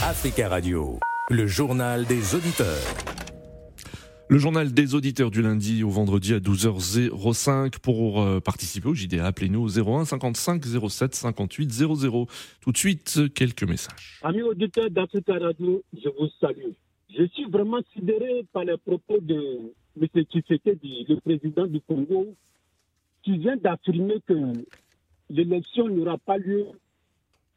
Africa Radio, le journal des auditeurs. Le journal des auditeurs du lundi au vendredi à 12h05 pour euh, participer au JDA. Appelez-nous au 01 55 07 58 00. Tout de suite, quelques messages. Amis auditeurs d'Africa Radio, je vous salue. Je suis vraiment sidéré par les propos de M. Tshisekedi, le président du Congo, qui vient d'affirmer que l'élection n'aura pas lieu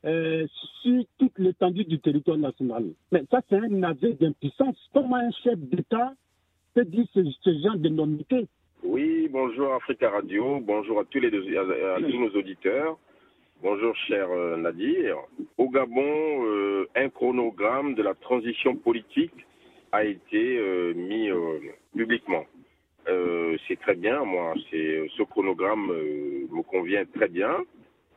euh, sur toute l'étendue du territoire national. Mais ça, c'est un aveu d'impuissance. Comment un chef d'État peut dire ce, genre de normité Oui, bonjour Africa Radio, bonjour à tous, les tous nos auditeurs. Bonjour cher euh, Nadir. Au Gabon, euh, un chronogramme de la transition politique a été mis publiquement. c'est très bien, moi, ce chronogramme me convient très bien.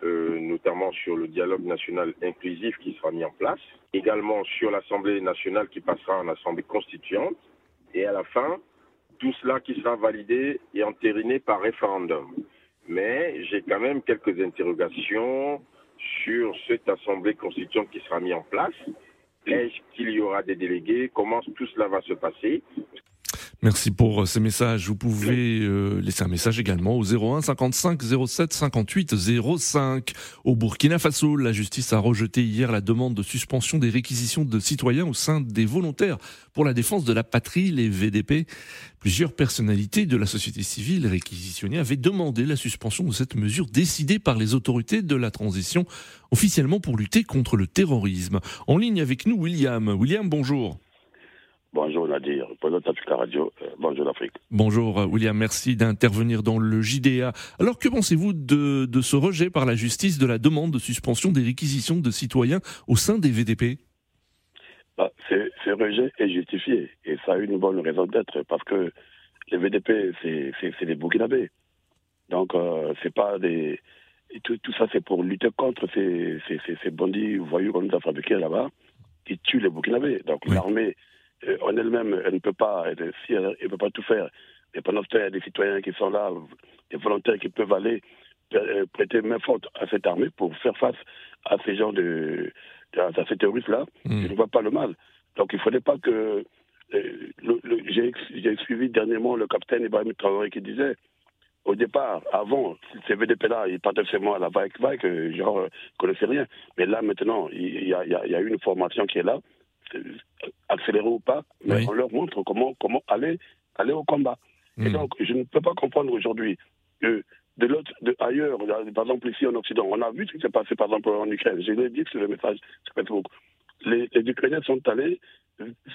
Euh, notamment sur le dialogue national inclusif qui sera mis en place, également sur l'Assemblée nationale qui passera en Assemblée constituante, et à la fin, tout cela qui sera validé et entériné par référendum. Mais j'ai quand même quelques interrogations sur cette Assemblée constituante qui sera mise en place. Est-ce qu'il y aura des délégués? Comment tout cela va se passer? Merci pour euh, ces messages. Vous pouvez euh, laisser un message également au 01 55 07 58 05. Au Burkina Faso, la justice a rejeté hier la demande de suspension des réquisitions de citoyens au sein des volontaires pour la défense de la patrie, les VDP. Plusieurs personnalités de la société civile réquisitionnées avaient demandé la suspension de cette mesure décidée par les autorités de la transition officiellement pour lutter contre le terrorisme. En ligne avec nous, William. William, bonjour. Bonjour Nadir, bonjour Africa Radio, euh, bonjour l'Afrique. Bonjour William, merci d'intervenir dans le JDA. Alors que pensez-vous de, de, ce rejet par la justice de la demande de suspension des réquisitions de citoyens au sein des VDP bah, Ce rejet est justifié et ça a une bonne raison d'être parce que les VDP, c'est des Burkinabés. Donc euh, c'est pas des... Tout, tout ça c'est pour lutter contre ces, ces, ces, bandits voyous qu'on nous a fabriqués là-bas qui tuent les Burkinabés. Donc l'armée en elle-même, elle ne peut pas, elle, si elle ne peut pas tout faire. Et pendant ce temps, il y a des citoyens qui sont là, des volontaires qui peuvent aller euh, prêter main forte à cette armée pour faire face à ces gens de, à ces terroristes-là. Hmm. Je ne vois pas le mal. Donc il ne faudrait pas que. Euh, j'ai suivi dernièrement le capitaine Ibrahim Traoré qui disait au départ, avant, ces VDP-là, ils partaient seulement à la vague-vague, genre, ne connaissaient rien. Mais là, maintenant, il y, a, il y a une formation qui est là accélérer ou pas, mais on leur montre comment, comment aller, aller au combat. Et hmm. donc, je ne peux pas comprendre aujourd'hui que de l'autre, de ailleurs, par exemple ici en Occident, on a vu ce qui s'est passé par exemple en Ukraine. Je l'ai dit sur le message sur Facebook. Les, les, Ukrainiens sont allés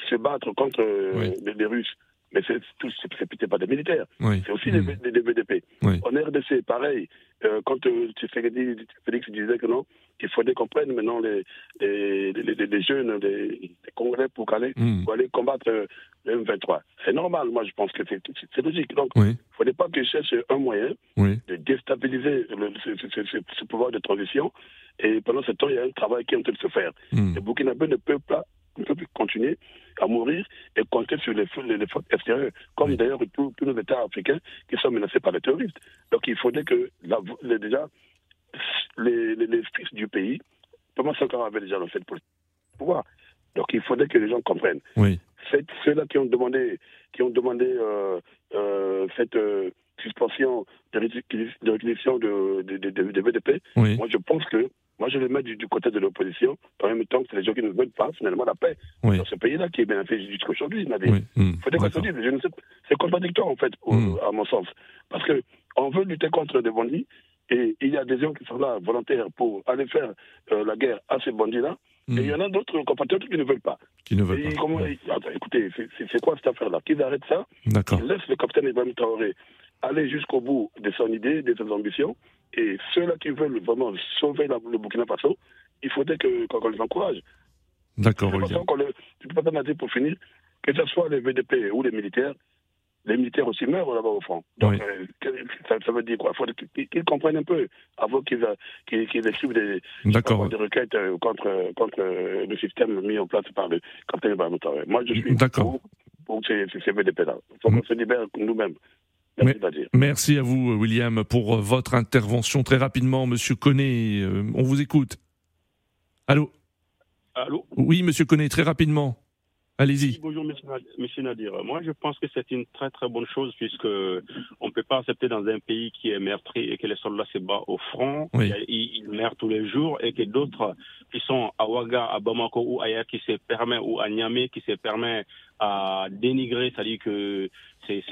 se battre contre euh, les, Russes. Mais c'est peut-être pas des militaires, c'est aussi des, hmm. des, VDP. En RDC, pareil, euh, quand euh, Félix disait que non, il faudrait qu'on prenne maintenant les, les, les, jeunes, les, Congolais pour aller, hmm. pour aller combattre euh, le M23. C'est normal, moi je pense que c'est logique. Donc, il ne faudrait pas qu'ils cherchent un moyen de déstabiliser le, ce, pouvoir de transition. Et pendant ce temps, il y a un travail qui est en train de se faire. Mm. Le Burkinabé ne peut pas ne peut plus continuer à mourir et compter sur les, les, les extérieures, comme d'ailleurs tous, tous, nos États africains qui sont menacés par les terroristes. Donc il faudrait que la, déjà les, les, fils du pays, ça encore avait déjà dans cette pouvoir. Donc il faudrait que les gens comprennent. Oui. Ceux-là qui ont demandé, qui ont demandé euh, euh, cette euh, suspension de réquisition de, de, de, de, VDP, moi je pense que moi, je les mets du, côté de l'opposition, en même temps que c'est les gens qui ne veulent pas finalement la paix dans ce pays-là qui est bien fait jusqu'à aujourd'hui. Oui. Mmh. C'est contradictoire en fait, mmh. à mon sens, parce que on veut lutter contre des bandits et il y a des gens qui sont là volontaires pour aller faire euh, la guerre à ces bandits-là. Et il y en a d'autres compatriotes qui ne veulent pas. Qui ne veulent pas. écoutez, c'est quoi cette affaire-là? Qu'ils arrêtent ça. Qu'ils laissent le capitaine Ibrahim Traoré aller jusqu'au bout de son idée, de ses ambitions. Et ceux-là qui veulent vraiment sauver le Burkina Faso, il faudrait qu'on les encourage. D'accord, oui. Tu peux pas dire pour finir, que ce soit les VDP ou les militaires, les militaires aussi meurent là-bas au front. Donc, euh, ça, veut dire quoi? Il faut qu'ils comprennent un peu avant qu'ils écrivent des, des requêtes euh, contre, contre le système mis en place par le capitaine Moi, je suis pour, pour ces, ces VDP-là. Il faut qu'on se libère nous-mêmes. Merci, à vous, William, pour euh, votre intervention. Très rapidement, Monsieur Connet, on vous écoute. Allô? Allô? Oui, monsieur Koné, très rapidement. Allez-y. Bonjour, monsieur Nadir. Moi, je pense que c'est une très très bonne chose puisque on ne peut pas accepter dans un pays qui est meurtri et que les soldats se battent au front, Oui. Tous les jours et que d'autres qui sont à Ouaga, à Bamako ou ailleurs qui se permettent ou à Niamey qui se permettent à dénigrer, c'est-à-dire que c'est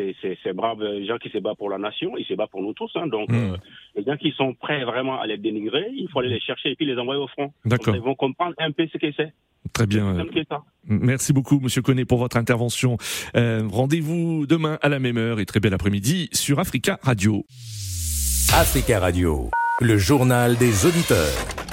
ces, braves gens qui se battent pour la nation, ils se battent pour nous tous. Hein, donc, Mm. euh, les gens qui sont prêts vraiment à les dénigrer, il faut aller les chercher et puis les envoyer au front. D'accord. Ils vont comprendre un peu ce que c'est. Très bien. Ça. Merci beaucoup, Monsieur Koné, pour votre intervention. Euh, Rendez-vous demain à la même heure et très bel après-midi sur Africa Radio. Africa Radio, le journal des auditeurs.